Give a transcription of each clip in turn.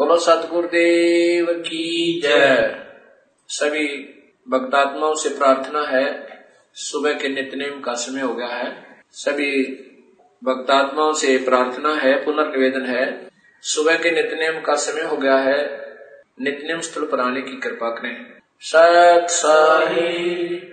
बोलो, सतगुरुदेव की जय। सभी भक्तात्माओं से प्रार्थना है, सुबह के नित्यनेम का समय हो गया है। सभी भक्तात्माओं से प्रार्थना है, पुनर्निवेदन है। सुबह के नित्यनेम का समय हो गया है। नित्यनेम स्थल पर आने की कृपा करें। सत साहिब।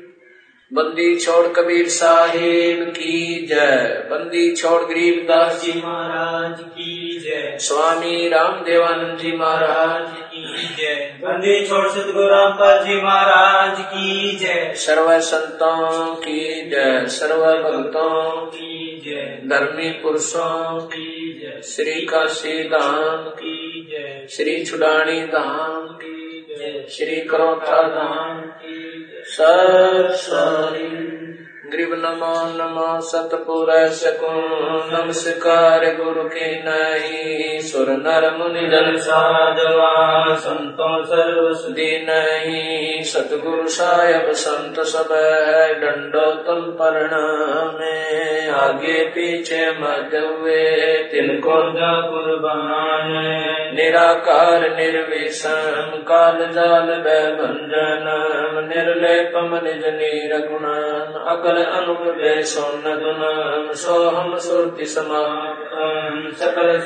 बंदी छोड़ कबीर साहिब की जय। बंदी छोड़ गरीबदास जी महाराज की जय। स्वामी राम देवानंद जी महाराज की जय। बंदी छोड़ सतगुरु रामपाल जी महाराज की जय। सर्व संतों की जय। सर्व भक्तों की जय। धर्मी पुरुषों की जय। श्री काशी धाम की जय। श्री छुडानी धाम की श्री कृष्ण धाम की सर सत ग्रीव नमो नमो सतपुर सको नमस्कार गुरु के नहीं सुर नर मुनि जन साधवा संतों सर्व सुधी नहीं सतगुरु साहेब संत सब डंडो तुम में आगे पीछे हुए तिनको कुर्बान निराकार निर्विषम, काल जाल भंजन निर्लेपम निज नीर गुणम अकल अनुपे सोन गुणम सोहम सुरति सकल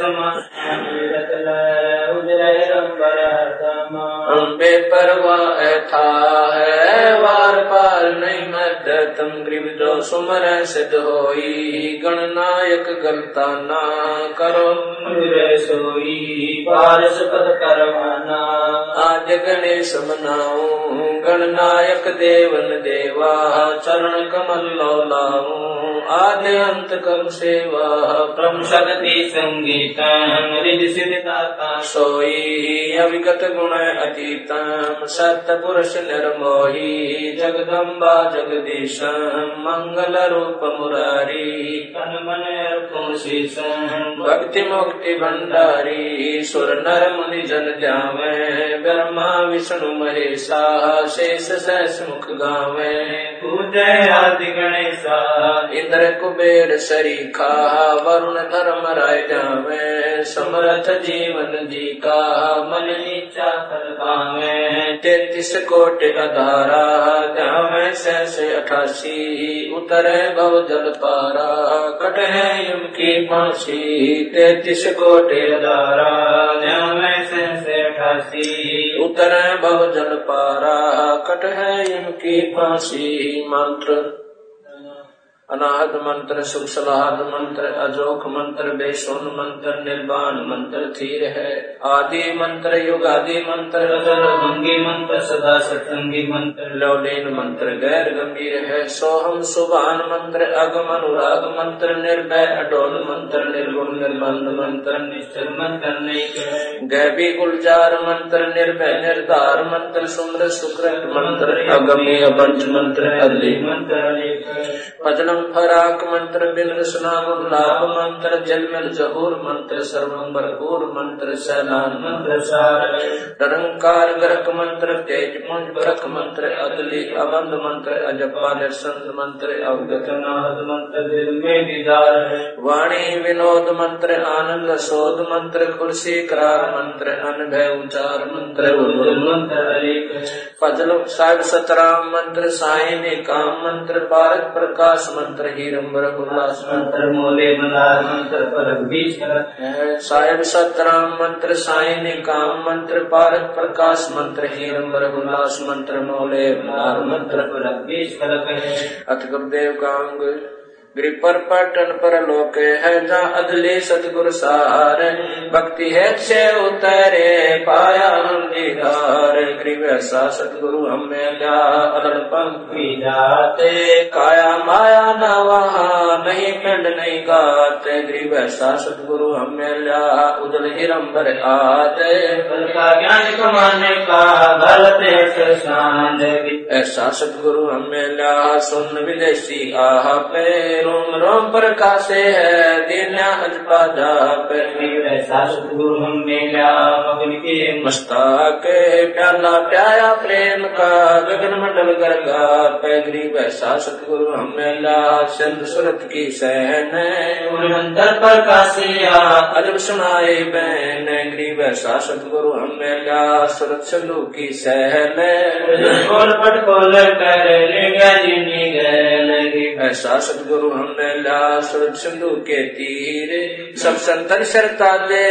परवाह था है वार पार नहीं मद तुम ग्रीव जो सुमर सिद्ध होई। गणनायक गलता ना करो। सोई पारस पद करवाना। आज गणेश मनाऊ गणनायक देवन देवा। चरण कमल लाऊ आद अंत कम सेवा। प्रम शक्ति संगीत रिद सिद्धाता सोई अविगत गुण अतीतम सत्य पुरुष निर्मोही जगदम्बा जगदीश मंगल रूप मुरारी तन मन भक्ति मुक्ति भंडारी सुर नर मुनि जन जावे ब्रह्मा विष्णु महेशा शेष सहस मुख गावे उदय आदि गणेशा इंद्र कुबेर सरीखा वरुण धर्म राय जावे समरथ जीवन जी का मन तैतीस कोटि अधारा जावे सहस अठासी उतरे भव जल पारा कट है यम की फांसी तैतीस कोटि अधारा न्याय से अठासी उतरे भव जल पारा कट है यम की फांसी, मंत्र अनाहत मंत्र सुख सलाहत मंत्र, अजोक मंत्र, बेसुन मंत्र, निर्वाण मंत्र थीर है। आदि मंत्र युग आदि मंत्र भंगी मंत्र सदा सत्संगी मंत्र, लौलीन मंत्र गैर गंभीर है। सोहम सुभान मंत्र अगम अनुराग मंत्र, निर्भय, अडोल मंत्र, निर्गुण निर्बंध मंत्र, निश्चल मंत्र गैबी, गुलजार मंत्र, निर्भय, निर्धार मंत्र सुम्र सुकृत मंत्र, अगम्य पंच मंत्र अदली मंत्र फराक मंत्र बिन रसना लाभ मंत्र जलमल जहूर मंत्र सर्वम भरपूर मंत्र सैलान मंत्र सार। निरंकार गर्क मंत्र तेज पुंज भरक मंत्र अदली अबंध मंत्र अजपा निरसंत मंत्र अवगत नाद मंत्र दिल में दीदार। वाणी विनोद मंत्र आनंद शोध मंत्र कुर्सी करार मंत्र अनभय उचार मंत्र मंत्र फजल साहिब सतराम मंत्र साई काम मंत्र भारत प्रकाश मंत्र हीरम्बर उल्लास मंत्र मोले मलार मंत्र पर साहिब सतराम मंत्र सायन काम मंत्र पारक प्रकाश मंत्र हीरम्बर उल्लास मंत्र मौले मलार मंत्र पर अथ गुरुदेव का अंग पर पटन पर लोक है जा अदले सतगुर सार। भक्ति है से उतरे पाया हम दीदार ग्रीव ऐसा सतगुरु हमें ल्या अदल पंक्ति जाते। काया माया न वहाँ नहीं पिंड नहीं गाते। ग्रीव सा सतगुरु हमें ल्या उदल हिरम्बर आते। का ज्ञान कमाने का गलत ऐसा सतगुरु हमें ल्या सुन विदेशी आह पे रोम रोम प्रकाशे है दीन्या अजपा जा पे ऐसा सतगुरु हमने ला मगन के के मस्तक प्याला प्याया प्रेम का गगन मंडल गर्गा पैगरी वैसा सतगुरु हमेला चंद सुरत की सहन अंतर प्रकाशिया अजब सुनाए बैन गरीब ऐसा सतगुरु हमेला सुरत सिंधु की सहन खोल पट खोल कर ले गया गए ऐसा सतगुरु हमने ला सुरत सिंधु के तीर। सब संतन शरता दे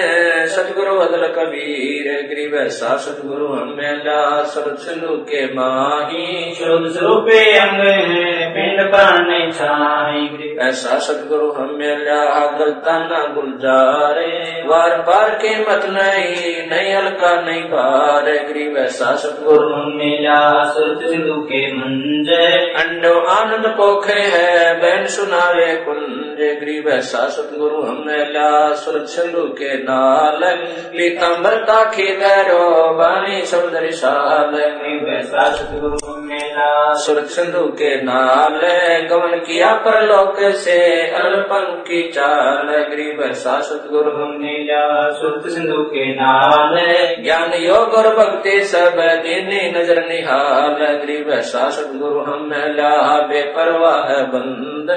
सतगुरु अदल कबीर। गरीब ऐसा सतगुरु हमने ला सुरत सिंधु के माही। शुद्ध स्वरूपे अंग है पिंड नहीं छाई ऐसा सतगुरु हमें ला गलता न गुलजारे। वार पार के मत नहीं नहीं हल्का नहीं भार। गरीब ऐसा सतगुरु मेला सुरत सिंधु के मंजर। अंडो आनंद पोखे है बैन सुनावे कुंज गरीब ऐसा सतगुरु हमने ला सिंधु के नाल पीताम्बर ताखी धैरो बानी समुद्री साल वैसा सतगुरु सिंधु के नाल गमन किया परलोक से अल्पन की चाल गरीब ऐसा सतगुरु मेला सुरत सिंधु के नाल ज्ञान योग और भक्ति सब दीनी नज़र निहाल गरीब ऐसा सतगुरु हम ला बेपरवाह बंद।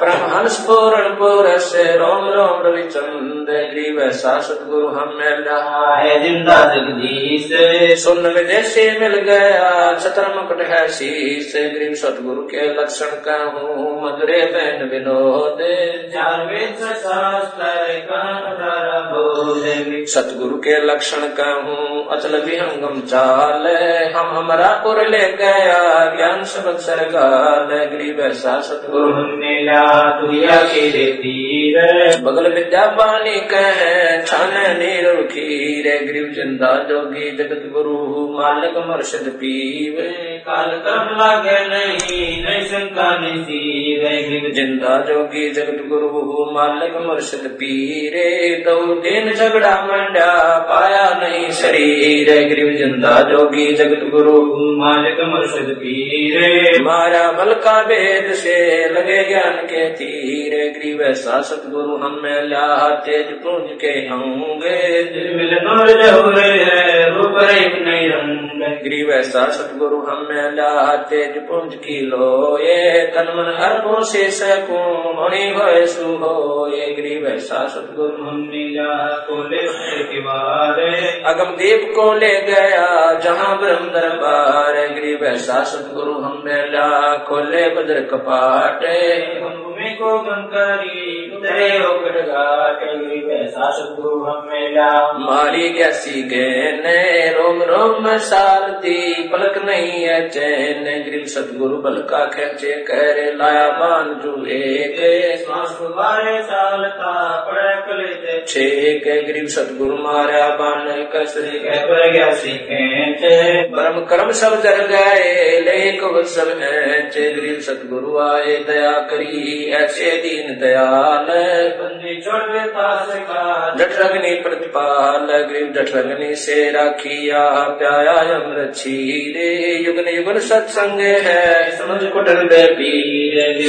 परमहंस पूर्ण पुरस रोम रोम रविचंद ऐसा सतगुरु हम ला है ज़िंदा जगदीश सुन विदेशी मिल गया छत्र मुकुट है शीश गरीब सतगुरु के लक्षण का हूँ मधुरे बैन विनोद। सतगुरु के लक्षण का हूँ अचल विहंगम चाल हम हमारा पुर ले गया ज्ञान सबक सरगाल गरीब ऐसा सतगुरु मेला दुनिया के तीर बगल विद्या पानी कह, छान नीर खीर गरीब ज़िंदा जोगी, जगत गुरु, मालिक मर्शद पीवे काल कर्म लागे नहीं नहीं शंका नहीं सीवे ज़िंदा जोगी, जगत गुरु, मालिक मुर्शद पीरे। दो दिन झगड़ा मंडा, पाया नहीं शरीर। गरीब ज़िंदा जोगी, जगत गुरु, मालिक मुर्शद पीरे। मारा बल का वेद से लगे ज्ञान के तीर ग्रीव ऐसा सतगुरु हमें ला तेज पुंज के होंगे। दिल मिल नूर जहुरे रूप रेख नहीं रंग गरीब ऐसा सतगुरु हमें ला तेज पुंज की लोए। तन मन अर्पों से सकूँ मणि होए सुहो ये गरीब ऐसा सतगुरु के बारे अगम दीप को ले गया जहाँ ब्रह्म दरबार। गरीब ऐसा सतगुरु हमें ला खोले बद्र कपाट। को गंकारी उतरे घाट हमेला। मारी कैसी गैने रोम रोम सारती पलक नहीं है चैन। गरीब सतगुरु बल का खेचे कर लाया बान जू एक। साल का पड़े कले दे छेक गरीब सतगुरु मारा बान कसरी। कह पर गया सीखे ब्रह्म कर्म सब जर गए लेक सब ऐच। गरीब सतगुरु आए दया करी ऐसे दीन दयाल जठरग्नि प्रतिपाल गरीब जठरग्नि से राखिया, प्याया अमृत छीरे। युगन युगन सत्संग है, समझ कुटन पीरे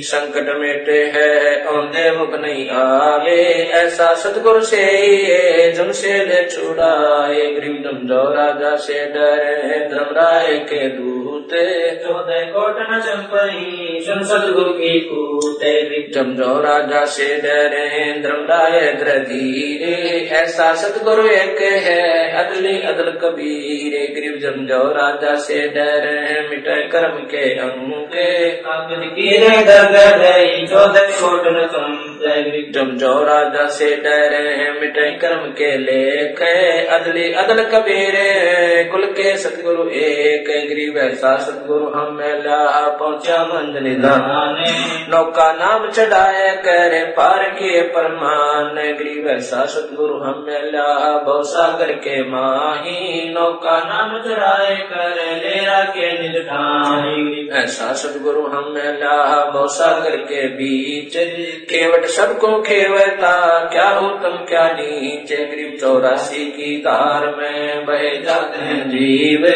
संकट मेटे है, औंधे मुख नहीं आवे। ऐसा सतगुरु से जम से ले छुड़ाए। गरीब जम जो राजा से डरे धर्मराय के दूत। चौदह कोट न चंपई सुन सतगुरु की कूते जो राजा से डरे धर्मराय धीरे ऐसा सतगुरु एक है अदली अदल कबीरे। गरीब जम जो राजा से डरे मिटे कर्म के अंगे। जम जो राजा से डरे मिटे कर्म के लेख अदली अदल कबीरे कुल के सतगुरु एक। गरीब ऐसा सतगुरु हम ला पहुँचा मंद निधान नौका नाम चढ़ाए करे पार के परमान गरीब ऐसा सतगुरु हम ला बहु सागर के माही नौका नाम चढ़ाए करे लेरा के निज ऐसा सतगुरु हम ला बहु सागर के बीच केवट सबको खेवता, क्या हो तुम, क्या नीचे, गरीब चौरासी की धार में बहे जाते हैं जीव।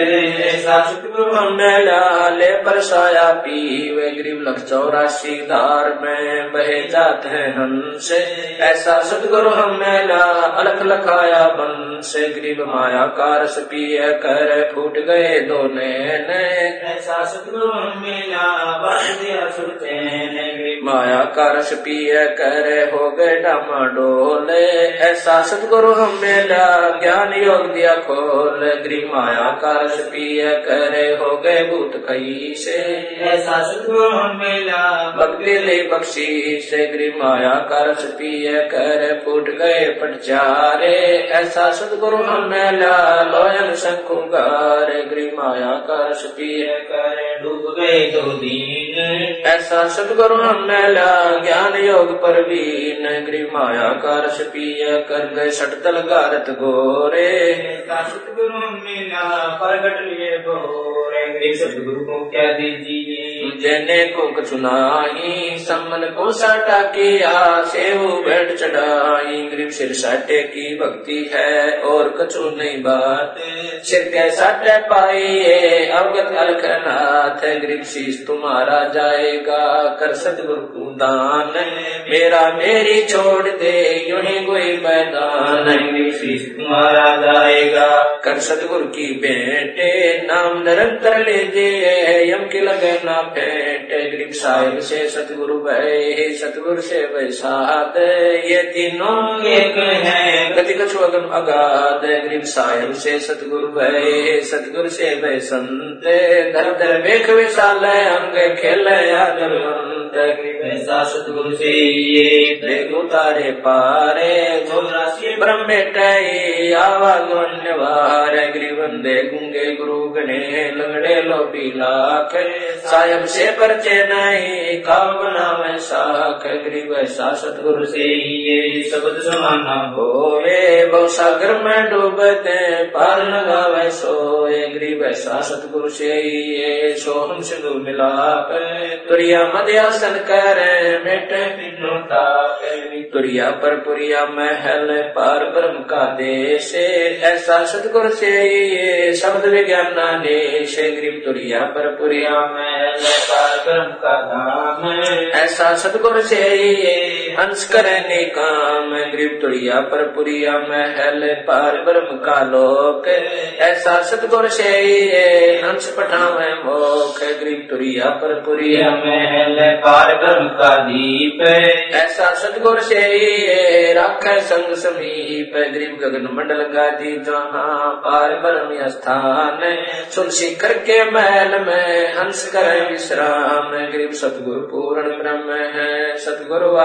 ऐसा सतगुरु हम लाले परसाया पीवे, गरीब लख चौरासी धार में बहे जाते हैं हंस ऐसा सतगुरु हम ला अलख लखाया बंस गरीब गरीब माया कारस पिय कर फूट गए दो नैन। ऐसा मिला बात दिया सुनते माया कारस पिय कर हो गए डामाडोल ऐसा सतगुरु हम मिला ज्ञान योग दिया खोल। गरीब माया कारस पिय कर हो गए भूत कई से। ऐसा सतगुरु मिला भक्ति ले बख्शी से माया करस पिय कर, फूट गए पटचारे ऐसा सदगुरु मेला लोयन शंकुगार माया करस पिय कर, डूब गए दो दीन। ऐसा सदगुरु मेला ज्ञान योग परवीन। माया करस पिय कर, गए सटतल गारत गोरे। ऐसा सतगुरु मिला प्रगट लिए गोरे। सतगुरु को क्या दीजिए जने को कछुनाई सम्मन को साटा किया से बैठ चढ़ाई। ग्रीब सिर साटे की भक्ति है और कछु नहीं बात। सिर के साटे पाइए। अवगत अलखनाथ ग्रीब शीश तुम्हारा जाएगा। कर सतगुरु को दान। मेरा मेरी छोड़ दे यूँ ही कोई मैदान। ग्रीब तुम्हारा जाएगा। कर सतगुरु की बेटे नाम निरंतर लीजिए यम की लगे ना भेंट ग्रीब साहिब से सतगुरु भय सतगुरु से वैसाद। ये तीनों एक है। गति कछु अगम अगाध। ग्रीब साहिब से सतगुरु भय सतगुरु से वै संत धर धर वेख विशाल अंग खेल आदरवंत ऐसा सतगुरु से ये वेग उतारे पारे चौरासी ब्रह्म टई आवागण्यवार गिरिवंदे गुंगे गुरु गणे लंगड़े लोभी लाख। सायब से परचे नहीं काम बनावे साख। गरीब ऐसा सतगुरु से ये शब्द समाना होवे बहुसागर में डूबते पार लगावे सोए गरीब ऐसा सतगुरु से ये सोहम सिंधु मिलाप तुरिया मध्यासन करे ताप तुरिया पर पुरिया महल पार ब्रह्म का देश। ऐसा सतगुरु से ये शब्द विज्ञान देश। गरीब तुरिया पर पुरिया महल पार ब्रह्म का धाम ऐसा सतगुरु से ये हंस करने काम गरीब तुरिया पर पुरिया महल, पार ब्रह्म का लोक। ऐसा सतगुर से हंस पठावे मोख। गरीब तुरिया पर पुरिया महल, पार ब्रह्म का दीप। ऐसा सतगुर से राख संग समीप। गरीब गगन मंडल गादी जहाँ पार ब्रह्म स्थान। सुन शिखर के महल में हंस कर विश्राम। गरीब सतगुरु पूर्ण ब्रह्म है, सतगुरु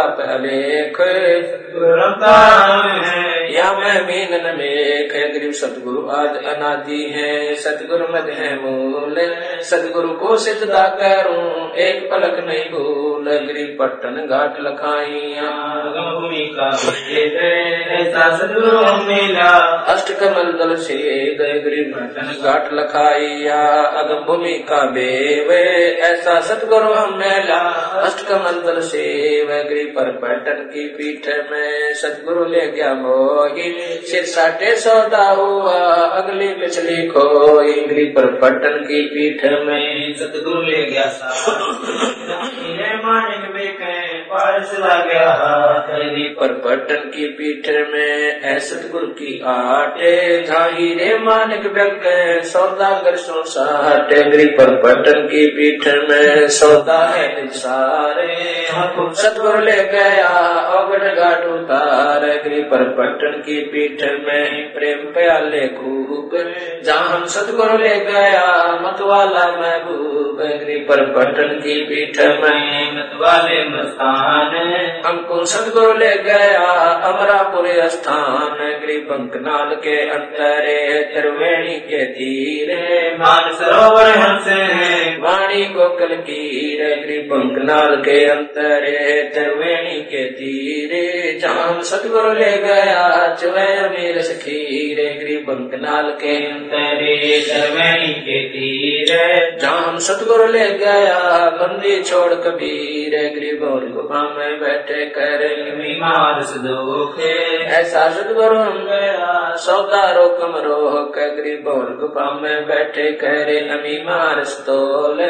आप अलेख या मैं मीन न मेख गरीब सतगुरु आज अनादि है। सतगुरु मद है मूल। सतगुरु को सिद्धता करूँ एक पलक नहीं भूल। गरीब पट्टन घाट लखाइया। मिला अष्ट कमल दल से गरीब पट्टन घाट लखाइया। अगम भूमि का बेव, ऐसा सतगुरु हम मेला। अष्ट कमल दल से गरीब पर पट्टन की पीठ में। सतगुरु ले गया मोही सिर साटे सौदा हुआ अगली पिछली खोई गरीब पर पट्टन की पीठ में सतगुरु ले गया मानिक बेके पारस ला गया गरीब पर पट्टन की पीठ में है सतगुरु की आटे जाहिरे मानिक व्यक सौदागर सो साठ गरीब पर पटन की पीठ में सौदा है सारे सतगुरु ले गया अवगढ़ घाट उतार। गरीब पर पट्टन की पीठ में ही प्रेम प्याले खूब। जहाँ हम सतगुरु ले गया, मतवाला महबूब। पर पट्टन की पीठ में वाले मस्तान। हमको सदगुरु ले गया, अमरापुर स्थान। गरीब नाल के अंतरे, त्रिवेणी के तीरे। मान सरोवर हमसे वाणी गोकल कीर। गरीब नाल के अंतरे, त्रिवेणी के तीरे। जहाँ सतगुरु ले गया चुवे मेर सखीर, गरीब नाल के अंतरे त्रिवेणी के सतगुरु ले गया, बंदी छोड़ कबीर, गरीब और गुफा नाम बैठे करे ऐसा सदगुरु हम गया सौदा रोकम रोह गरीब और गुफा में बैठे करे अमी मारस तोल।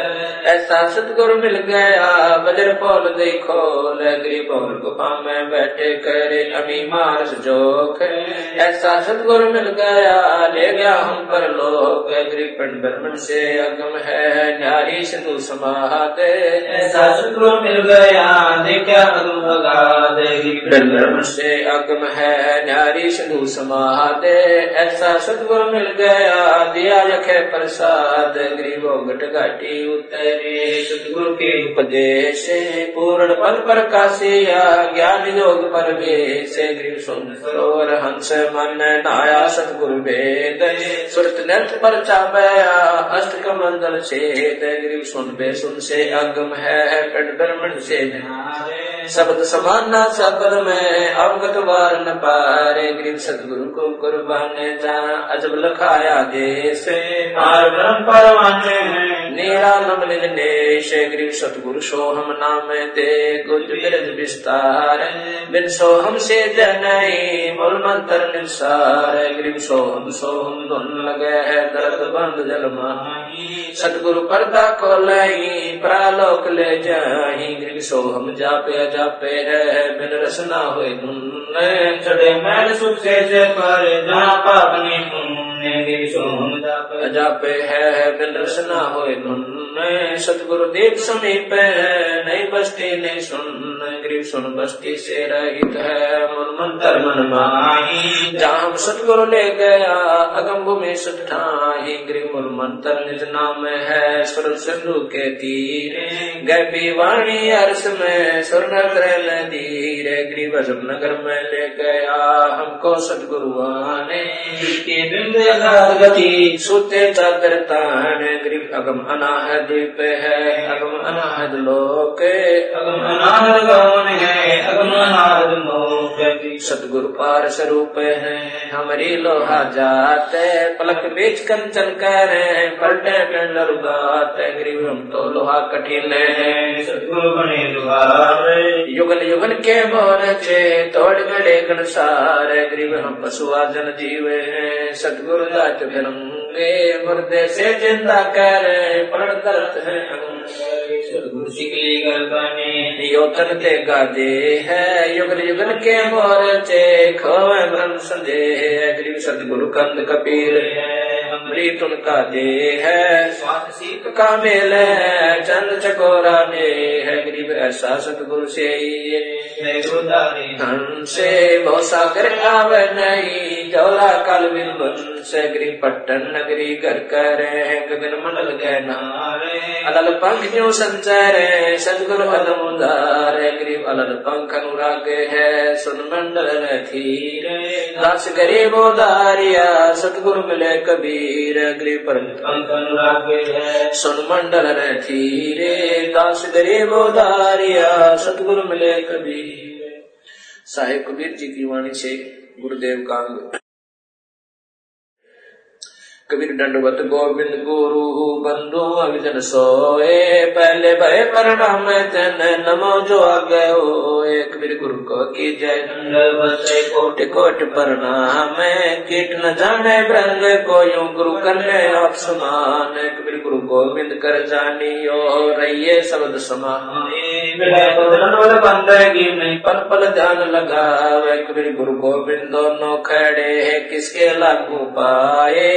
ऐसा सदगुरु मिल गया, बजर पोल देखो गरीब और गुफा में बैठे करे अमी मारस जोख ऐसा सदगुरु मिल गया ले गया हम पर लोग गरीब ब्रह्मण से अगम है नारी सिंधु समाते ऐसा सदगुरु मिल गया ले गया देखा अगम ब्रह्म से अगम है नारी सिंधु समादे ऐसा सदगुरु मिल गया दिया रखे प्रसाद। गरीबों घट घाटी उतरे। सदगुरु के उपदेश पूर्ण पल प्रकाशिया ज्ञान योग पर से गरीब सुन सरोवर हंस मन नाया सतगुरु वेद सुरत नृत पर चापया अष्ट कमंडल छेद। गिरी सुन बे सुन से अगम है कट ब्रह्मण से शब्द समाना शब्द में अवगत वार न पारे गरीब सतगुरु को कुर्बान जा अजब लखाया मार ब्रह्म परवाने निरालम निजनेश गरीब सतगुरु सोहम नाम दे। गुज बिरज विस्तार बिन सोहम से जनई मूल मंत्र निसार। गरीब सोहम सोहम धुन लगे है दर्द बंद जल माही। सतगुरु पर्दा को लई प्रालोक ले जाही गरीब सोहम जापे जापे रह बिन रसना हुए धुन चढ़े मैल सुख से पर जहाँ पाप ने पुण्य सोम जाप है बिन रसना होए सतगुरु देव समीप है नहीं बस्ती नहीं सुन गरीब सुन बस्ती से रहित है, मन मंत्र मन माही। जहाँ सतगुरु ले गया, अगम भूमि सुठ ठाही। गरीब मूल मंत्र निज नाम है, सुर सिंधु के तीर। गैपी वाणी अर्स में, सुर नगर धीरे। गरीब नगर में ले गया, हमको सतगुरु आने। के बिंद अगाध गति सूते गृह अगम अनाहद है। अगम अनाहद लोके, अगम अनाहद गौन है। अगम अनाहद सतगुरु पार स्वरूप है हमारी लोहा जाते पलक बेच कंचन कर पलटे पिंड रुगात गरीब हम तो लोहा कठिन है। सतगुरु बने दुआरे युगल युगल के बोर चे तोड़ गड़े गणसार गरीब हम पशुआ जन जीव है। सतगुरु जात फिरंगे मुर्दे से ज़िंदा करे पढ़ करत है। ते गाजे है युगल युगल के मोर चे भ्रम संदेह गरीब सतगुरु कंद कबीर है। अमरी तुन का दे है सीख का मेल है। चंद चकोरा में है गरीब ऐसा सतगुरु से ही धन से बहु सागर आवे नहीं। जौला काल बिन से गरीब पट्टन नगरी कर कर गगन मंडल गए नारे अलल पंख जो संचार सतगुरु अदम उदार गरीब अलल पंख अनुराग है। सुन मंडल रथीर दास गरीब उदारिया सतगुरु मिले कबीर। अनुराग है सुन मंडल रथीरे दास गरीब उदारिया सतगुरु मिले कभी साहेब कबीर जी की वाणी से गुरुदेव का अंग कबीर दंडवत गोविंद गुरु बंधु अभिजन सोए पहले भय प्रणाम तन नमो जो आगे होए कबीर गुरु को की जय दंडवत कोट कोट प्रणाम कीट न जाने ब्रंग को यूँ गुरु करने आप समान कबीर गुरु गोविंद कर जानियो रहिए शब्द समान बंदगी में पल पल ध्यान लगावे कबीर गुरु गोविंद दोनों खड़े हैं किसके लागू पाए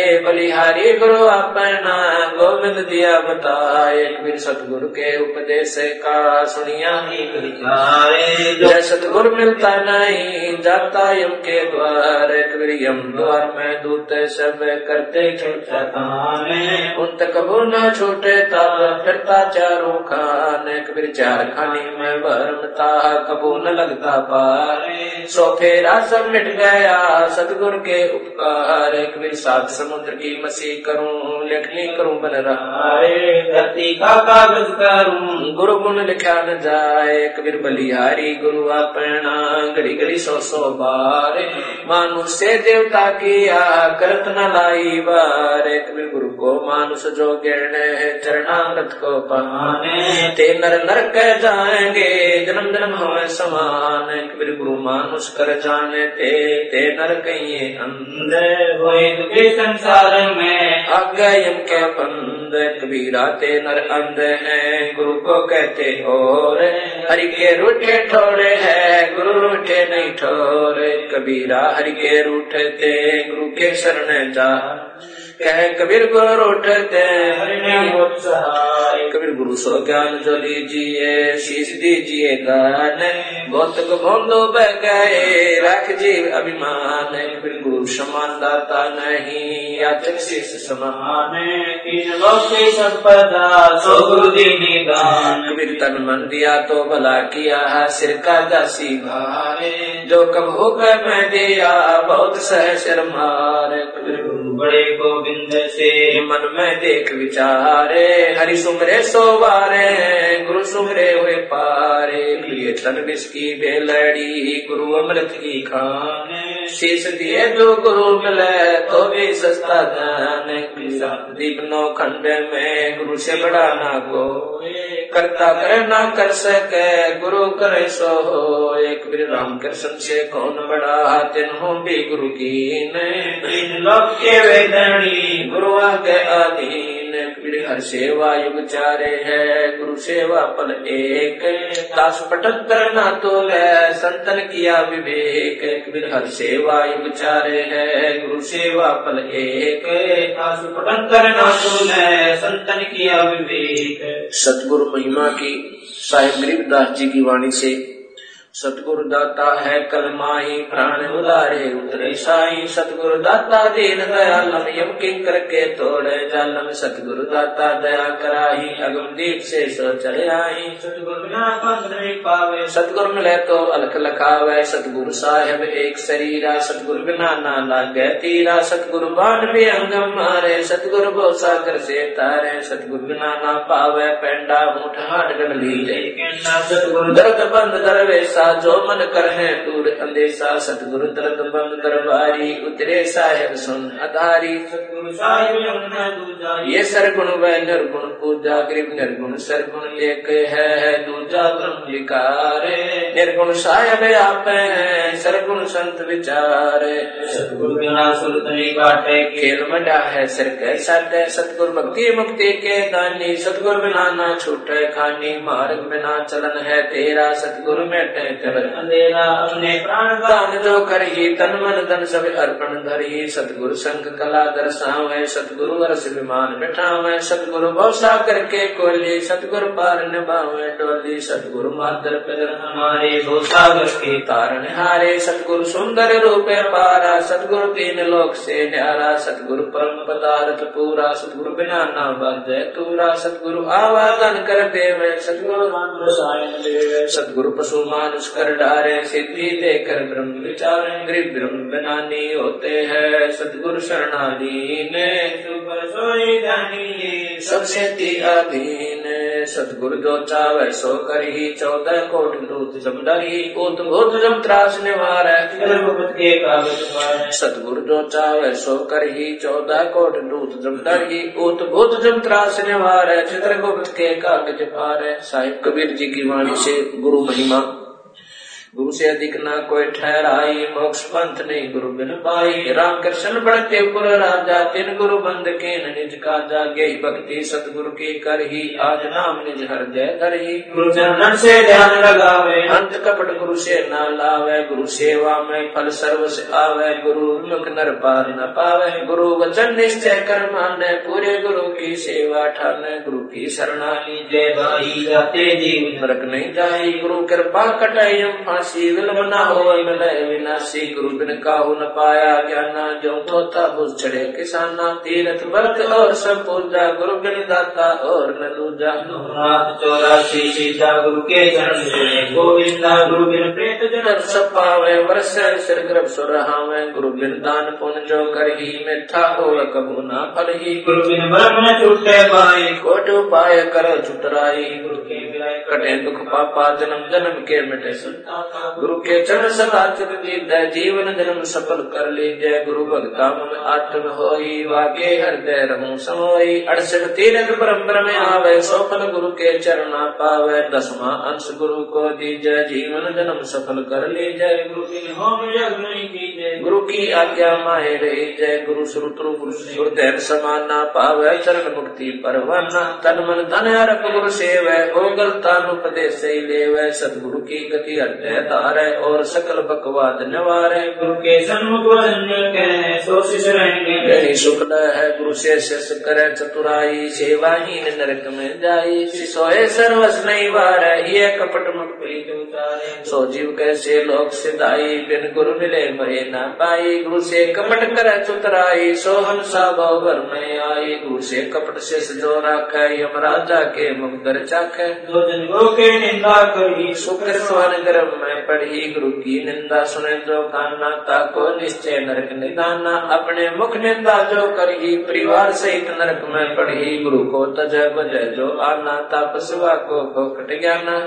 बलिहारी गुरु अपना गोविंद दिया बताए कबीर सतगुरु के उपदेश का सुनिया ही जय सतगुरु मिलता नहीं, जाता यम के द्वार कबीर यम द्वार में दूत सब करते उन तक वो न छूटे तब फिरता चारों खान कबीर चार खानी में भरमता कबू न लगता पार सो फेरा सब मिट गया सतगुरु के उपकार कबीर सात समुद्र की की मसी करूँ, लिखनी करूँ, बन रहा धरती का कागज़ करूँ गुरु गुण लिखा न जाए। कबीर बलिहारी गुरु अपना घड़ी घड़ी सौ सौ बार। मानुष से देवता किया करत न लाई बार कबीर गुरु को मानुष जो गिरण चरणामृत को पाने। ते नर नर कह जाएँगे, जन्म जन्म हो समान। कबीर गुरु मानुष कर जाने, ते ते नर कहिए होए संसार में। यम के पंद कबीरा ते नर अंध है, गुरु को कहते हो रे। हरि के रूठे ठोरे है, गुरु रूठे नहीं ठोरे। कबीरा हरि के रूठे ते गुरु के शरण जा। कह कबीर गुरु रूठे ते हरि ने कबीर गुरु सो ज्ञान जो लीजिए शीश दीजिए दान भोंदो बह गए रख जीव अभिमान। कबीर गुरु समान दाता नहीं, याचक शीश समान। संपदा सो गुरु दीनी कबीर तन मन दिया तो भला किया, सिर का दासी भारे। जो कब होकर मैं दिया, बहुत सह शर मारे कबीर गुरु बड़े गोविंद से, मन में देख विचारे। हरि सुमरे सोवारे, गुरु सुमरे हुए पारे। लिए तन की बेलड़ी, गुरु अमृत की खान। शीश दिए जो गुरु मिले तो भी सस्ता दान। दीप नौ खंड में गुरु से बड़ा ना को करता करे ना कर सके, गुरु करे सो हो एक बीर राम कृष्ण से कौन बड़ा तिन्हों भी गुरु की तीन लोक के वेदनी, गुरु आगे अधीन हर सेवा युग चारे है, गुरु सेवा पल एक। दास पटहत्तर ना तो है, संतन किया विवेक। कबीर हर सेवा विचारे चारे है, गुरु सेवा पल एक। आसु ना तो है, संतन किया विवेक। सतगुरु महिमा की साहिब गरीबदास जी की वाणी से सतगुरु दाता है कलमाई प्राण उदारे उतरे साई। सतगुरु दाता दीन दयालम यम किंकर के तोड़े जालम सतगुरु दाता दया कराही अगम दीप से सो चले आई सतगुरु बिना पंथ नहीं पावे। सतगुरु मिले तो अलख लखावे। सतगुरु साहेब एक शरीरा। सतगुरु बिना ना लागे तीरा। सतगुरु बाण भी अंगम मारे। सतगुरु भो सागर से तारे। सतगुरु बिना ना पावे पेंडा मुठ हाट गण कहना सतगुरु दर्द बंद दरवेसा जो मन कर है दूर अंदेशा सतगुरु दर्द बंद दरबारी उतरे साहेब सुन अधारी। ये सरगुण व निर्गुण पूजा गरीब निर्गुण सरगुण लेक है दूजा ब्रह्म विकारे। निर्गुण साहेब आप है सरगुण संत विचारे। सतगुरु बिना सुरत नहीं काटे खेल मडा है सिर के सट। सतगुरु भक्ति मुक्ति के दानी। सतगुरु बिना ना छूटे खानी। मार्ग बिना चलन है तेरा। सतगुरु में अपने प्राण दान जो कर ही तन मन धन सब अर्पण धर ही सतगुरु संग कला दर्शाव है सतगुरु वर्ष विमान बैठाव है सतगुरु भौसा करके कोली, सतगुरु पार निभावे डोली सतगुरु मादर पर हमारे दो के तारण हारे सतगुरु सुंदर रूपे पारा, सतगुरु तीन लोक से न्यारा। सतगुरु परम पदार्थ पूरा, सतगुरु बिना ना बंधे तूरा। सतगुरु आवागन कर देवे, सतगुरु रसायन देवे। सतगुरु पशु मानुष कर डारे सिद्धि देकर ब्रह्म विचार गरीब ब्रह्म बनानी होते हैं। सुपर सोई जानिए सबसे अधीन सतगुरु जो चावे सो कर ही चौदह कोट दूत जम डरी उत भूत जम त्रास निवार। सतगुरु जो चावे सो कर ही चौदह कोट दूत जम डरी उत भूत जम त्रास निवार। चित्रगुप्त के कागज़ पार। साहिब कबीर जी की वाणी से गुरु महिमा गुरु से अधिक ना कोई ठहराई मोक्ष पंथ नहीं गुरु बिन पाई। राम कृष्ण बढ़ते पुर राजा तिन गुरु बंद के निज का जागे भक्ति सतगुरु की कर ही आज नाम निज हृदय धर ही। गुरु चरणन से ध्यान लगावे। अंत कपट गुरु से न लावे गुरु सेवा में फल सर्व से आवे। गुरु मुख नर पार न पावे। गुरु वचन निश्चय कर माने पूरे गुरु की सेवा ठाने। गुरु की शरणाली जय भाई जाते जीव नरक नहीं जाई। गुरु कृपा कटाई हम मासी विलम न हो मिले विनाशी गुरु बिन काहू न पाया ज्ञाना जो थोता बुझ चढ़े किसाना तीरथ व्रत और सब पूजा गुरु बिन दाता और न दूजा चौरासी सीता गुरु के चरण गोविंदा गुरु बिन प्रेत जन्म सब पावे वर्ष सिर गर्भ सुरहावे गुरु बिन दान पुण्य जो कर ही मिठा हो कबू ना फल ही गुरु बिन ब्रह्म न छूटे पाए कोट उपाय कर चुतराई गुरु के कटे दुख पापा जन्म जन्म के मिटे संताप गुरु के चरण सदा चित दीद जीवन जन्म सफल कर लीजय गुरु भक्ता मन आत्म होई, वागे हृदय रहूँ समोई। अड़सठ तीरथ परम्पर में आवे सोफल गुरु के चरणा पावे। दसवा अंश गुरु को दीजय जीवन जन्म सफल कर लीजय गुरु गुरु बिन होम यज्ञ नहीं कीजिए गुरु की आज्ञा माहे रही जय गुरु श्रुतु गुरु गुरुदेव समाना पावे। चरण मुक्ति परवाना। तन मन धन हरप गुरु सेव। गोगल तानु उपदेश से लेवे। सदगुरु की गति अड्डय तारे और सकल बकवाद निवारे। गुरु के सन्मुख सो रहेंगे। शुक्ल है गुरु से शिष करे चतुराई सेवाहीन नरक में जाई। सोए सर्वस नहीं बार ये कपट मुख सो जीव कैसे लोक सिदाई बिन गुरु मिले मरे न पाई। गुरु से कपट कर चुतराई सो हम सा भर में आई। गुरु से कपट शेष जो राख यम राजा के मुख दर चाख। दो दिन के निंदा करी शुक्र स्वन गर्भ में पढ़ी गुरु की निंदा सुने जो कान्ना ताको निश्चय नरक निदाना। अपने मुख निंदा जो करी परिवार सहित नरक में पढ़ी। गुरु को तज बज जो आना तपस्वा को फोकट ज्ञाना।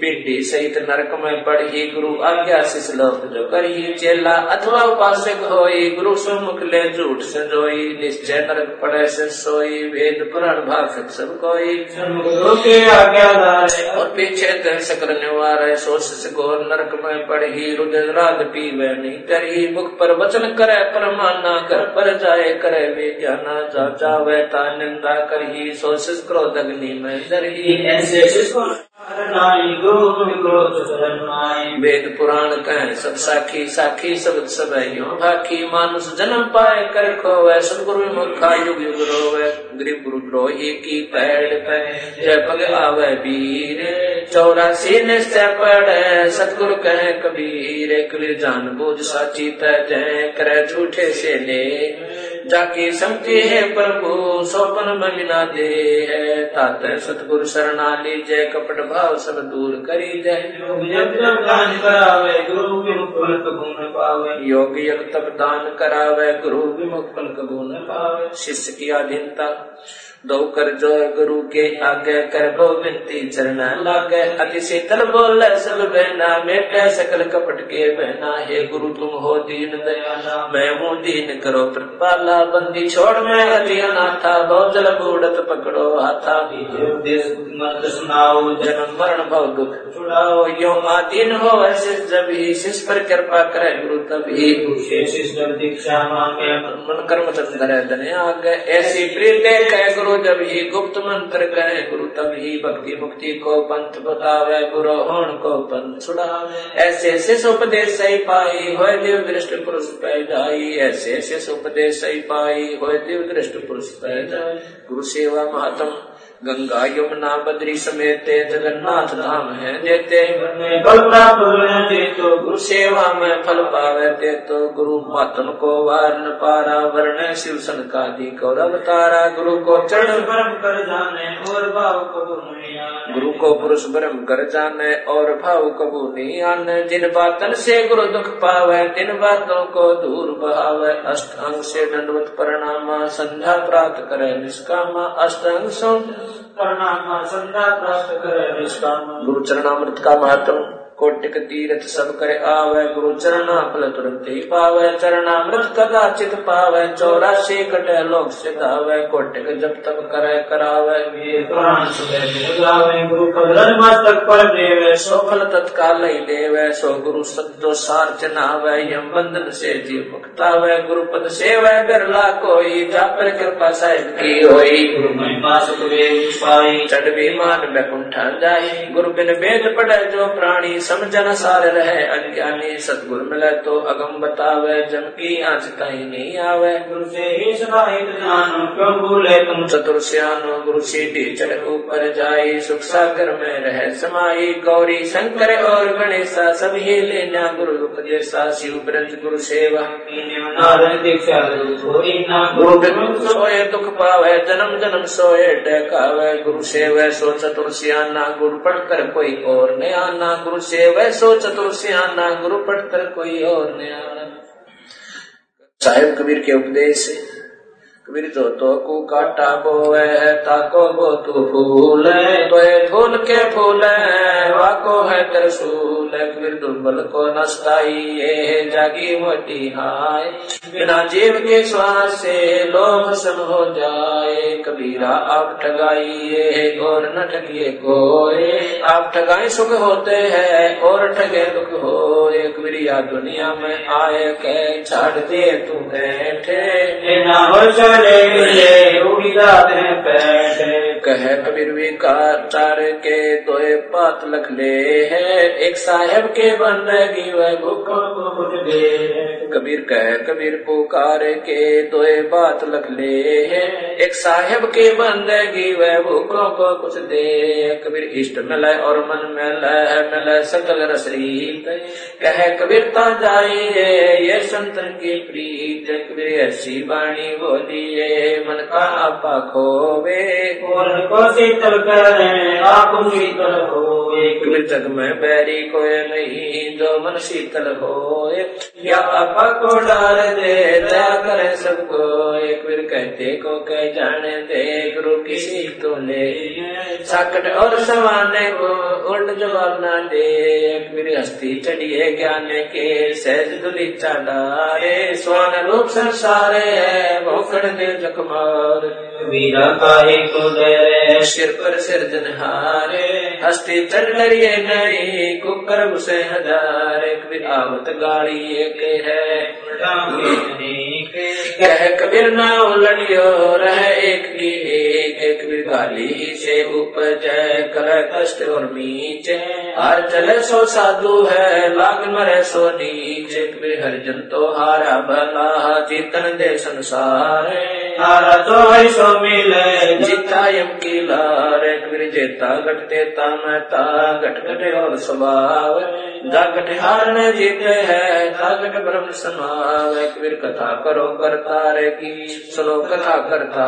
पिंडी सहित नरक में पढ़ी गुरु आज्ञा शिष लोक जो करी। चेला अथवा उपासक होई गुरु सुमुख ले झूठ से जोई निश्चय नरक पड़े से सोई वेद पुराण भाषक सब कोई। सन्मुख के आज्ञादार और पीछे दर सकल निवार सोच से गोर नरक में पढ़ी रुदन राग पीवे नहीं ही मुख पर वचन करे परमाना कर पर जाए करे वे जाना जा जावे ता निंदा करही सोच क्रोध अग्नि में दरही ऐसे वेद पुराण कह, सब साखी साखी शब्द सब यो। भाखी मानुष जन्म पाए, कर खोवे, सदगुरु मुखा युग युग रोवे। गरीब गुरु द्रोही की पैड़ पे जय पग आवे वीर। चौरासी निश्चय पड़े सतगुरु कहे, कबीर कबीर जान बूझ साची तय करे झूठे से ले। जाके समझे है प्रभु सोपन में बिना दे है। तात सतगुरु शरणा लीजय कपट भाव सब दूर करी जय गुरु गुण योग यज्ञ तप दान करावे गुरु विमुख कबू न पावे। शिष्य की अधीनता दो कर जो गुरु के आगे कर भो विनती चरण लागे। अति शीतल बोले सब बहना मेटे सकल कपट के बहना। हे गुरु तुम हो दीन दयाला मैं हूँ दीन करो प्रतिपाला बंदी छोड़ मैं अति अनाथा बहुत जल बूढ़त पकड़ो हाथा। मत सुनाओ जन्म मरण भव दुख छुड़ाओ यो आदीन हो ऐसे जब ही शिष्य पर कृपा करे गुरु तभी। शेष दीक्षा मांगे मन कर्म चंद्र धन आगे। ऐसी प्रीत कह गुरु जब ही गुप्त मंत्र कहे गुरु, तब ही भक्ति मुक्ति को पंथ बतावे, गुरु होण को पंथ छुड़ावे। ऐसे ऐसे उपदेश सही पाई हो दिव दृष्ट पुरुष पैदाई। ऐसे ऐसे उपदेश सही पाई हो दिव दृष्ट पुरुष पैदाई। गुरु सेवा महात्म गंगा यमुना बद्री समेत जगन्नाथ धाम है। देते बल प्राप्त दे तो गुरु सेवा में फल पावे ते तो गुरु मातम को वार न पारा वर्ण शिव सन का दी गौरव तारा गुरु को चरण परम कर जाने और भाव कबू गुरु को पुरुष ब्रह्म कर जाने और भाव कबू नहीं आने। जिन बातन से गुरु दुख पावे तिन बातों को दूर बहावे। अष्टांग से दंडवत परिणामा संध्या प्राप्त करे निष्कामा। अष्टांग सौ गुरु चरणामृत का महत्व। कोटिक तीर्थ सब करे आवे, गुरु चरणा फल तुरंत ही पावे चरणा चरणामृत कदाचित पावे, चौरासी कटे लोक सिद्ध आवे, कोटिक जब तब करे करावे गुरु मस्तक पर देवे सो फल तत्काल ही देवे, सो गुरु सद्दो सार चनावे यम बंधन से जीव मुक्तावे गुरु पद सेवा, बिरला कोई, जा पर कृपा साहिब की होई। गुरु महिमा सुख वे पाई चढ़ विमान बैकुंठा जाई, गुरु बिन वेद पढ़े जो प्राणी समझन सार रहे अज्ञानी सतगुरु मिले तो अगम बतावे जम की आँच कहीं नहीं आवे। गुरु से ही सदाहित जानो क्यों भूले तुम? चतुर सियानो गुरु सीढ़ी चढ़ ऊपर जाई सुख सागर में रह समाई। गौरी शंकर और गणेशा सभी लेना गुरु उपदेशा शिव ब्रज गुरु सेवा। नारायण दीक्षा गुरु बिनु सोए दुख पावे जन्म जन्म सोए टहकावे। गुरु सेवै सो चतुर सियाना गुरु पढ़कर कोई और न आना गुरु सो चतुर्सिया ना गुरु पढ़कर कोई और न आना साहेब कबीर के उपदेश से कबीर जो तो को काटा बोए, ताको बो तू फूल तो ये फूल के फूल वाको है त्रिशूल कबीर दुर्बल को नस्ताई ये जागी मोटी हाय। बिना जीव के श्वास से लोभ सब हो जाए। कबीरा आप ठगाइए और न ठगिए कोई आप ठगाए सुख होते हैं, और ठगे दुख हो एक कबीरिया दुनिया में आए के छाड़ दिए तू बैठे। ना हो कह कबीर विकार तार के दोए पात लख ले है। एक साहेब के कुछ दे कबीर कह कबीर पुकार के दोए बात लख ले है। एक साहेब के बन बंदगी वह भूखों को कुछ दे कबीर इष्ट मिले और मन मिले मिले सकल रसरीत। कह कबीर ता जाइए, ये संतन की प्रीत। कबीर ऐसी वाणी बोलिए मन का आपा खोवे। और को शीतल करे आप शीतल हो एक कबीर जग में बैरी कोई नहीं जो मन शीतल हो या आपा को डाल दे दया करे सबको एक कबीर कहते को कह जाने दे गुरु किसी तो ले। साकट और सवाने को उल्ट जवाब ना दे। कबीर हस्ती चढ़िए ज्ञान के सहज दुली चाडारे स्वान रूप संसार है भोकड़ दे जखमार वीरा काहे को डरे, सिर पर सिरजन हारे हस्ती चढ़ डरिए नहीं कुकर घुसे हज़ार कबीर आवत गाड़ी एक है कह कबीर ना उलटियो रह एक की एक। एक गाली से उपज, कर कष्ट और नीचे हर चले सो साधु है, लाग मरे सो नीचे। कबीर हर जन तो हारा भला चेतन दे संसार। तो मिले। जीता यम की लार कबीर घटते तामता घट घटे और स्वभाव। जा हार न जीते है जा ब्रह्म समाव। कबीर कथा करो करता रे की। सुनो कथा करता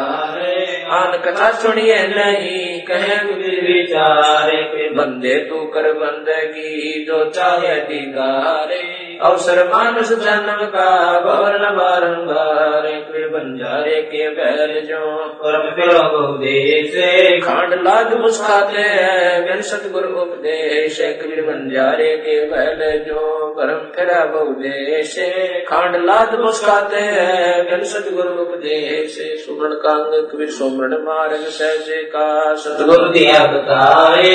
आन कथा सुनिए नहीं, कहे विचारे। बंदे तू कर बंदगी, जो चाहे दीदारे अवसर मानस जन्म का भवन बारंबार बंजारे के बैल जो परम पिरो उपदेश खांड लाद मुस्काते हैं सतगुरु उपदेश कबीर बंजारे के बैल जो परम फिरा बहुदेश खांड लाद मुस्काते हैं बिन सतगुरु उपदेश सुमरण कांग कबीर सुमरण मार्ग सहज का सतगुरु दिया बताए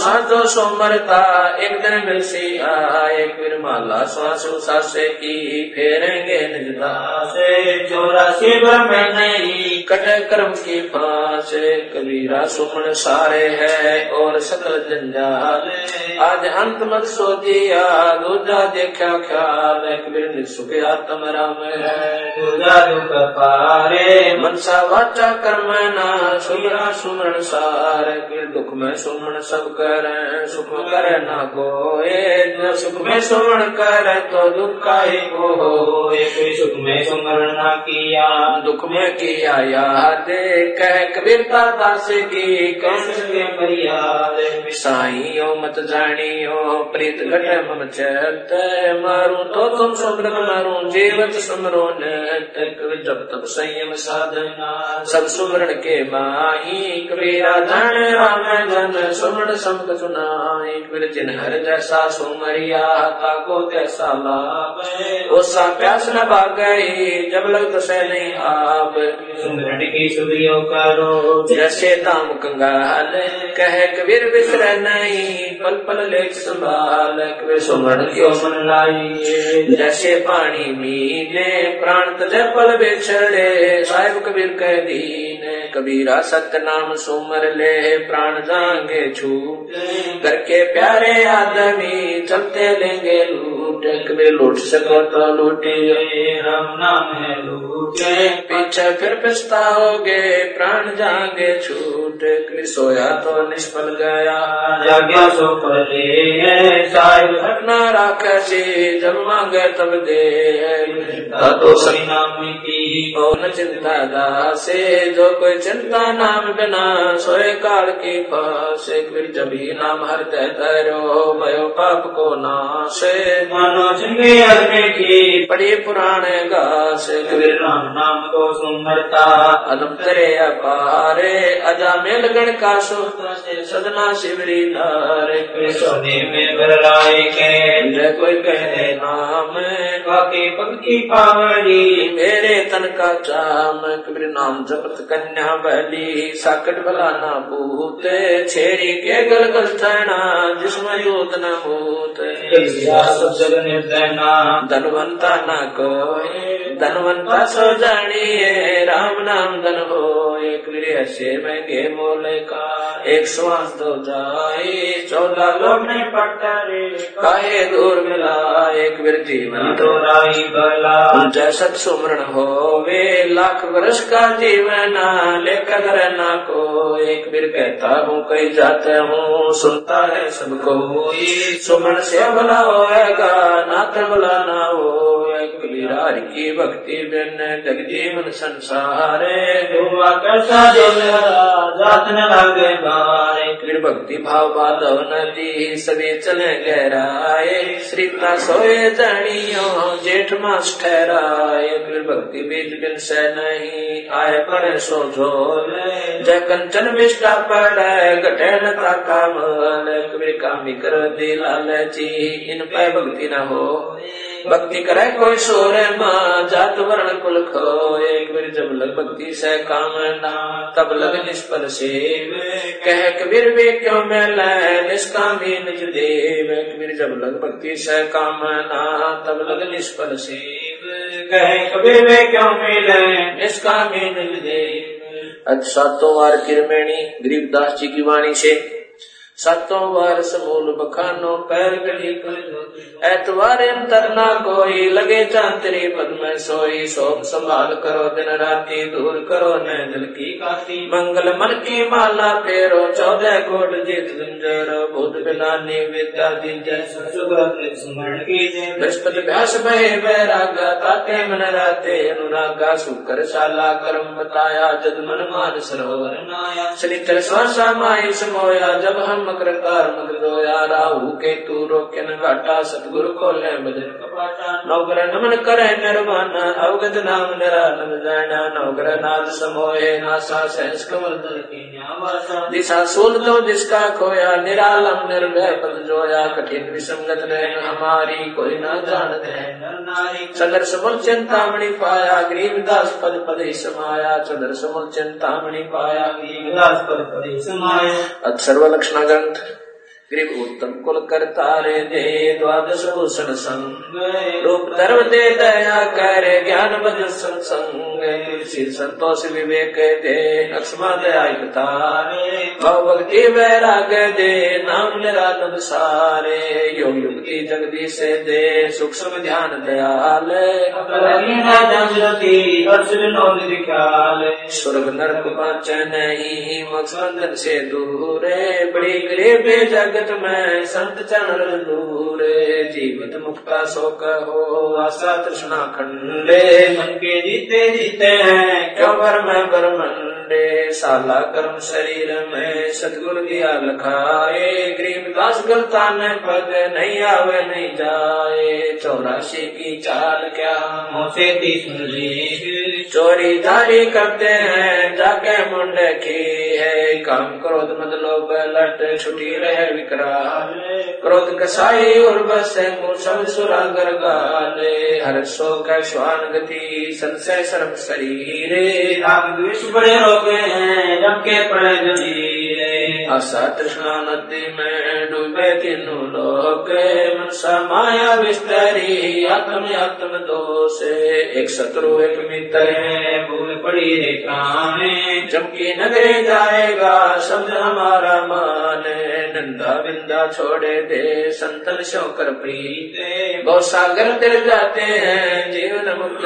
साधो सोमरता एक दिन मिल सी आए कबीर माला श्वासु सासे की फेरेंगे निजदा से चौरासी ब्रह्म नहीं कट कर्म की फांस कबीरा सुमन सारे है और सकल जंजाल आज अंत मत सो दिया दूजा देखा ख्याल कबीर निसुख आत्म राम है। दूजा दुख पारे। मनसा वाचा कर्म ना, सुमरा सुमरण सार। कबीर दुख में सुमन सब करे, सुख करे ना कोए। सुख में सुमन करे तो दुख ही को हो एक सुख में सुमरण किया, दुख में किया याद कह कबीरता दास की, कौन के फरियाद साइयो मत जानियो, प्रीत घट मम चत। मारू तो तुम सुमरन मारू जीवत सुमरो जब तब संयम साधना, सब सुमरण के माही। कबीरा धन राम जन सुमरण सबक सुनाई। कबीर जिन हर जैसा सुमरिया, ताको तैसा लाभ ओसा प्यास न भाग गई जब लग तो सह नहीं आप। सुमरण की सुधियो करो जैसे ताम कंगाल कह कबीर बिसर नहीं पल पल लेख संभाल कबीर सुमरण क्यों मन लाइए? जैसे पानी मीले प्राण तज पल बिछड़े साहिब कबीर कह दीन कबीरा सत्य नाम सुमर ले प्राण जाएँगे छू करके प्यारे आदमी चलते लेंगे लूट कभी लूट सको तो लूटी। राम नाम है लूटे। पीछे फिर पछताओगे प्राण जाएँगे छूट। सोया तो निष्फल गया। जाग्या सो परे साहिब रखना राखे सी जब मांगे तब दे। तो सही नाम की। ओ न चिंता दासे? जो कोई चिंता नाम बिना सोए काल की पास। एक फिर जब ही नाम हृदय धरो भयो पाप को नाशे। मानो चंगे अग्नि की। पड़ी पुराने घास। कबीर राम नाम को सुंदरता। अदम तेरे अपारे। अजा मेल गण का सदना शिवरी नारे। सोने में बरलाए के। कोई कहे नाम। बाकी पक्की पावड़ी मेरे तन का चाम कबीर नाम जपत कन्या बली। साकट भला भूत। छेड़ी के गल गल जिसमें यूत न जग निर्दयना धनवंता न कोई धनवंता सो जानिए राम नाम धन हो एक वीर से महँगे मोले का। एक श्वास दो जाए। चौदह लोग लोग ने पड़ता रे। काहे दूर मिला। एक वीर जीवन तो राई बला। जय सत सुमरण हो वे लाख वर्ष का जीवन लेकर न को एक बिर कहता हूँ कई जाते हूँ। सुनता है सबको। सुमरण से भला होएगा। नाथ बुलाना हो बिरार की भक्ति बिन जगजीवन जीवन संसार। हुआ कैसा दिल जात न लागे बारे। फिर भक्ति भाव बाधव नदी सभी चले गहराए। श्री का सोए जानियो जेठ मास ठहराए। फिर भक्ति बीज बिन से नहीं आए पड़े सो झोल। जय कंचन विष्टा पड़े न का मल कबीर कामी कर दी लालची इन पे भक्ति न हो भक्ति करे कोई सोर माँ, जात वर्ण कुल खो एक बार जब लग भक्ति से काम ना तब लग निष्फल सेव। कह, कबीर वे क्यों मेल? निष्कामी निज देव। कबीर जब लग भक्ति से काम ना तब लग निष्फल सेव। कहे, कबीर वे क्यों मिले? निष्कामी निज देव। आज सातों वार किरमेणी, गरीबदास जी की वाणी से सातों वार समूल बखानो पैर गली कर एतवार अंतर ना कोई, लगे चांतरी पद में सोई। शोक संभाल करो, दिन राती दूर करो न की काती मंगल मन की माला फेरो, चौदह कोट जीत गुंजरो भूत बिलानी विद्या दीजय सुगत स्मरण कीजिए बृहस्पति व्यास भय बैरागा, ताते मन राते। अनुरागा सुकर शाला, कर्म बताया, जद मन मान सरोवर नाया। शनितर स्वासा माई समोया, जब हम मकर राहु के तू रोके न घाटा, सतगुरु को ले नमन करे दिशा सोल दो जिसका खोया, निरालम निर्भय पद जोया। कठिन विसंगत रहन हमारी, कोई न जानते हैं चंद्र समल चिंतामणि पाया गरीबदास पद पद ही समाया। चंद्र समल चिंतामणि पाया विलास पर पदे समाये। अक्षर लक्षण earth ग्रीव उत्तम कुल करतारे दे द्वादश भूषण संग रूप धर्म दे दया कर ज्ञान बद सत्संग। तुलसी संतोष विवेक दे लक्ष्मा दया तारे। भव भक्ति वैराग दे नाम निरानंद सारे योग युक्ति जगदीश दे सूक्ष्म ध्यान दयाल। स्वर्ग नरक पाच नहीं मकसंदन से दूर बड़ी गरीब जगत में संत चरण दूरे जीवित मुक्ता शोक हो, आशा तृष्णा खंडे। मन के जीते जीते हैं, क्यों पर मैं बरमंडे साला कर्म शरीर में सदगुरु दिया लखाए, गरीब दास गलता न पद, नहीं आवे, नहीं जाए। चौरासी की चाल क्या? मोसे ती सुन ली चोरी दारी करते हैं, जाके मुंडे की है, काम क्रोध मद लोभ लट छुटी रह विकराल। क्रोध कसाई और बस मूसम सुरागर गाले। हर सो का श्वान गति, संशय सर्व शरीर। राग द्वेष बड़े रोगे हैं, जम के पड़े आशा शांति में डूबे तीनों लोग, मन समाया विस्तरी आत्म आत्म दोष। एक शत्रु, एक मित्र है, भूमि पड़ी रे काने जबकि नगरे जाएगा समझ हमारा मान नंदा बिंदा छोड़े दे संतन शोकर प्रीत। गौ सागर तिर जाते हैं, जीवन मुक्त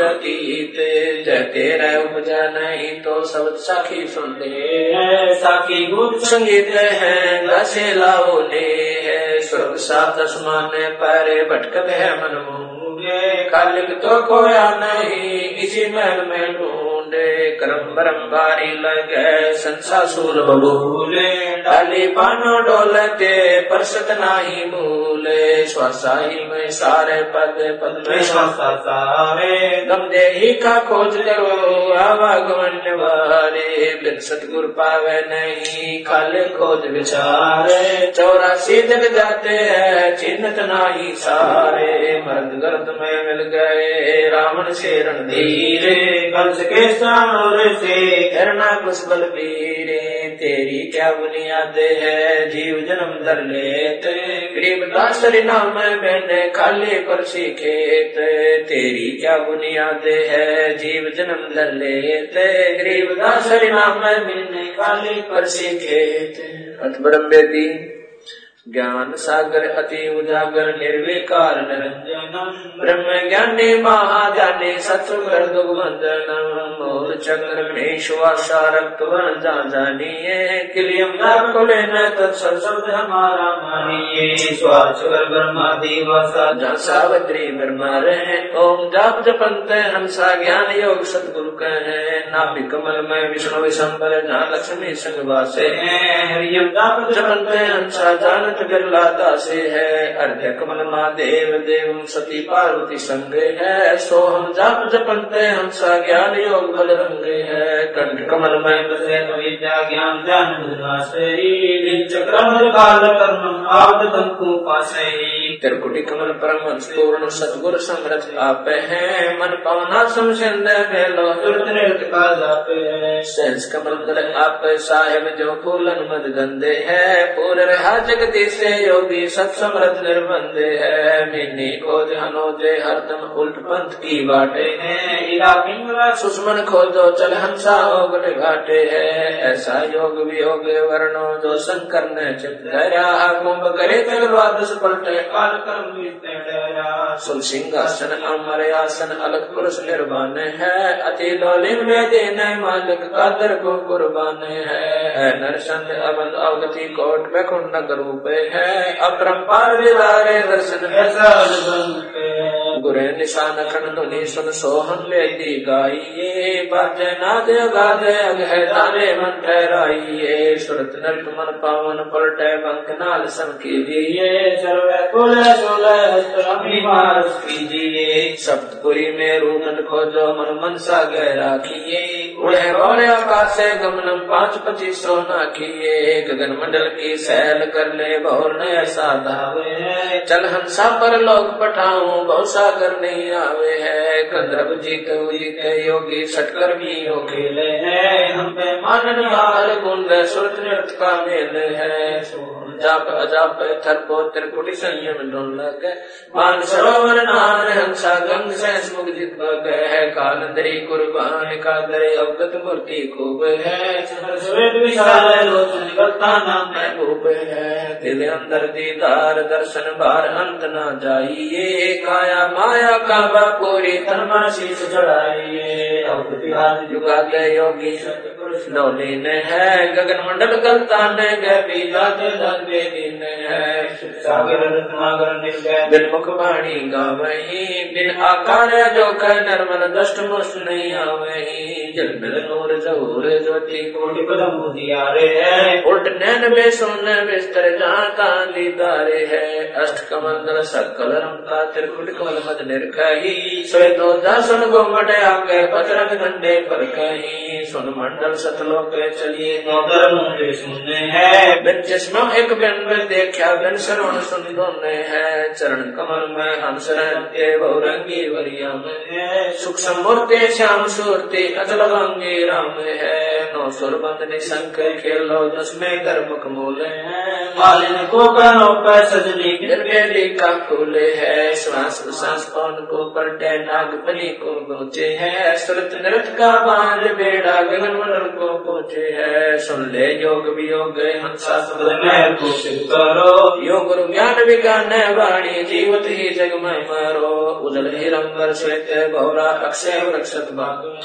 जय तेरा उपजा नहीं तो सब साखी सुन ले साखी गुप्त संगीत है, दसे लाओ ने है। स्वर्ग सात आसमान पर भटकत है मन मूँगे। कालिक तो कोया नहीं इसी महल में ढूंढे करम बरम भारी लगे, संसासुर बबूले डाली पानो डोलते परसत नाही मूले श्वासाही में सारे पद पद में श्वास गम देही का खोज करो आवागमन वारे। बिन सतगुर पावे नहीं, खाले खोज विचारे। चौरासी जग जाते हैं चिन्हत नाही सारे। मर्द गर्द में मिल गए, रावण से रणधीरे कंस के सामने से करना कुछ बल वीरे तेरी क्या बुनियाद है? जीव जन्म धर लेते, गरीब दासरी नाम मैंने खाली परसी खेत तेरी क्या बुनियाद है? जीव जन्म धर लेते, गरीब दासरी नाम मैंने खाली परसी खेत अतबरम बेदी ज्ञान सागर अति उजागर निर्विकार निरंजन। ब्रह्म ज्ञानी महाजानी सत्सुकर दुर्बंधनम मोर चक्र गणेश वासा रक्त वर्ण जा जानिए। किलियम कुले न तत्सत शब्द हमारा मानिए। स्वाचर ब्रह्मा दिवसा जहाँ सावित्री ब्रह्मा रहे ओम जाप जपंत हंसा ज्ञान योग सतगुरु कहे। नाभि कमल में विष्णु विशंबर जहाँ लक्ष्मी संग वासे। हरियम जाप जपंत हंसा जानत बिरला दासे है, अर्घ्य कमल महादेव, देव सती पार्वती संगे है। सोहम जाप जपंत हंसा ज्ञान योग बल रंगे है। कंठ कमल में बसे विद्या ज्ञान काल कर्म पासे। त्रिकुटी कमल परम पूर्ण सतगुर समरथ आप है। मन पवना तुरत नृत्य जापे सहस कमल आप, साहेब जो फूलन मद गंदे है। पूर्ण रहा जगती से योगी सत्समृत निर्बंध है। मिनी खोज हनोजे हरदम, उल्ट पंथ की बाटे है। इला पिंगला सुषमन खोजो चल हंसा ओगल घाटे है। ऐसा योग वियोग वर्णो जो शंकर ने चित कुंभ करे तलवाद पलटे काल कर्म सुल सिंहासन, अमर आसन, अलग पुरुष निर्वाण है। अति लोलिम में दिन मालिक कादर को कुर्बान है। नरसंग अवध अवगति कोट में कुंडक रूप है। अपरंपार विदारे दर्शन ऐसा बनते गुरे निशान खन धुनि सुन सोहन लेती गाइये मन ठहराइये सुरत नृत मन पावन पलटे बंक नाल सम कीजिए सर्वे कुल सोलह अभिमास कीजिए। सप्तपुरी में रूनन खोजो, मन मन सा गह राखिए। उड़े बौरे आकाश गमनम पाँच पच्चीस सोना किए गगन मंडल की सैल कर ले, बहुर ने ऐसा धावे चल हंसा पर लोग पठाऊं बहु सागर नहीं आवे है, गंधर्व जी कऊ जी के योगी सटकर भी हो खेले है। हम पे मानन हार गुण सुरत नृत्य का मेल है। जाप, अजाप थरपो त्रिकुटी संयम डोल लगे। मान सरोवर नान हंसा, गंग से मुख जित है। कालंदरी कुर्बान का दरे अवगत मूर्ति खूब है। श्वेत, विशाल, लोचन गलता नाम महबूब है। दिल अंदर दीदार, दर्शन, बार, अंत न जाइए। काया माया का बापूरी तन शीश चढ़ाइए। हाथ के योगी सतपुरुष डोली ने है। गगन मंडल करता ने गी पीला दे दिन है। सागर, रत्नागर बिन मुख वाणी गावही बिन आकार जो कह नर्मल दष्ट मुष्ट नहीं आवही सुन बिस्तर है। अष्ट मद निर्कही घंटे पर कही। सुन मंडल सतलोक चलिए सुनने एक बिन में देखा, बिन श्रवण सुन दोने है। चरण कमल में शरण के बहुरंगी वरिया में सुख समूर्ति, श्याम सूर्ति, अचल भंगी राम है। नौ सुर बंद निशंकर खेलो दस में गर्भ मूल है। मालिन को करो पर सजनी निर्वेदी का खुले है। श्वास श्वास पवन को पलटे नागपनी को पहुँचे है। सुरत नृत का बाँध बेड़ा गगन मंडल को पहुँचे है। सुन ले योग वियोग, हंसा सदन मैं को सिद्ध करो। योग गुरु ज्ञान विज्ञान वाणी जीवत ही जग में मारो। उजल हिरंबर श्वेत, गौरा अक्षय वृक्षत बाग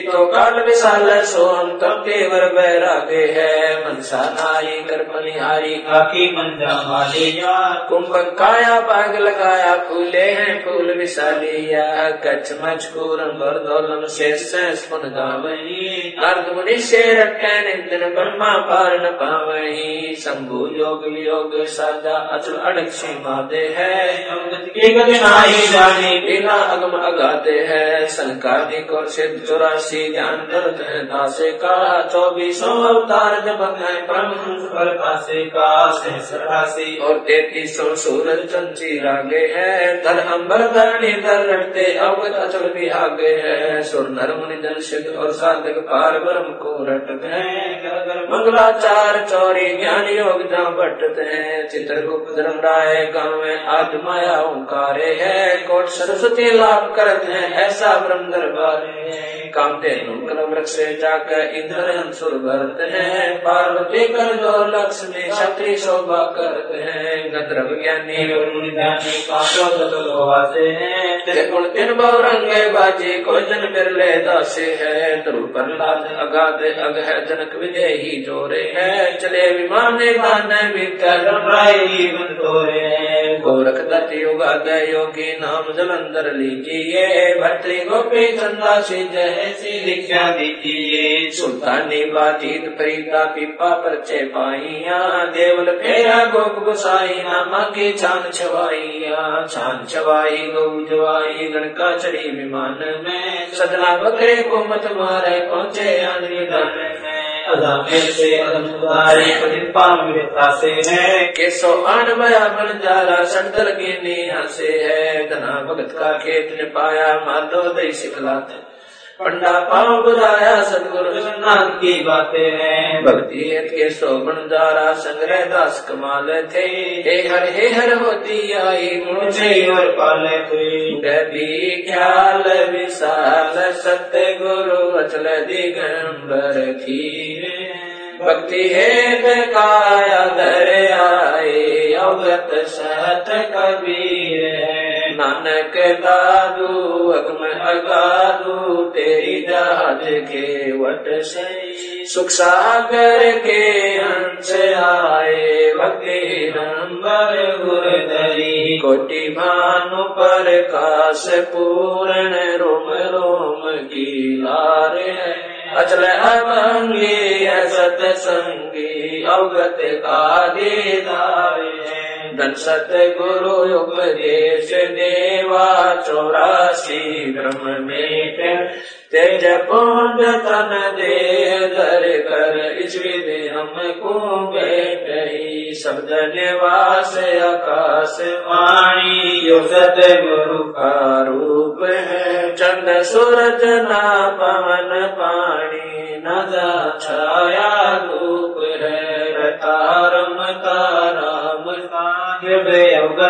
जीतो काल विशाल सो हम कब देवर बैरागे है। मनसा नारी कर बनिहारी काकी मंजा मालिया कुंभक काया बाग लगाया, फूले हैं फूल विशाली विशालिया कच्छ मचकूर अंबर दौलम शेष स्पुन गावही। अर्ध मुनि से रखे निंदन ब्रह्मा पार न पावही। शंभु योग वियोग साजा अचल अड़क मादे है। की गति नाही जानी, बिना अगम अगाते है। संकालिक और सिद्ध चौरासी ज्ञान दर्द है दासे का, चौबीसों अवतार जब परमहंस पर पासे का सहस्रासी और तैतीस सूरज चंची रागे है, धर अंबर धरणी धर रटते अवगत अचल भी आगे है। सुर नर मुनि जन सिद्ध और साधक पार ब्रह्म को रटते हैं। मंगलाचार चौरी ज्ञान योग जहाँ बटते हैं। चित्रगुप्त धर्म राय गाँव में आद माया ओंकारे है। कोट सरस्वती लाभ करते हैं, ऐसा ब्रह्म दरबार है। कामते नुकल वृक्ष से जाकर इंद्र अंसुर भरते हैं, पार्वती कर जो लक्ष्मी क्षत्रि शोभा करते हैं। गंधर्व ज्ञानी मुनिदानी पासो तत्वासे हैं। गुण तीन बहुरंगे बाजी कोई जन बिरले दासे है। ध्रुव प्रहलाद अगाध अग है जनक विजय ही जोरे है। चले विमान गान भीतर बंतोरे गोरख दत्त युगाद योगी नाम जलंधर लीजिए। भट्टी गोपी चंदा से जय सी दीक्षा दीजिए सुल्तानी बातीत फरीदा पीपा परचे पाइया, देवल फेरा गोप गुसाई, नामा की छान छवाइया छान छवाई, गौ जवाई गणका चढ़ी विमान में, सजना बकरे को मत मारे, पहुँचे आंधी दान में। अदा मेरे से है। आन की नीहा से है। धना भगत का खेत ने पाया माधो दई सिखलाते। पंडा पाँव बुझाया सदगुरु नाथ की बातें हैं। भक्ति के शोभन द्वारा संग्रह दास कमाल थे। हे हर हे हर होती आई मुझे और पाले हुए गभी ख्याल विशाल सत्य गुरु अचल दिगंबर खीरे। भक्ति हेत काया धर आए, अवगत सत कबीर नानक दादू, अगम अगादू, तेरी जात के वट से सुख सागर के हंस आए, भक्ति नंबर गुरधरी कोटि भानु पर काश पूर्ण रोम रोम की लार है। अचल अभंगी सतसंगी, अवगत का दीदार है। धन सत गुरु उपदेश देवा, चौरासी ब्रह्म में तेज पुंज तन दे दर कर, इस विधि हमको बैठ शब्द निवास आकाश वाणी, यो सत गुरु का रूप है। चंद सूरज ना पवन पानी नदा छाया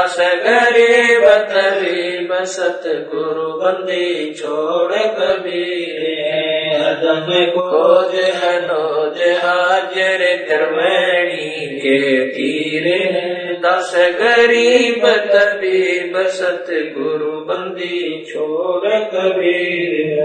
दस गरीब तरीब सत गुरु बंदी छोड़ कबीर को खोज हनोज हाजर त्रिवेणी के तीरे दस गरीब तबीब सत गुरु बंदी छोड़ कबीर।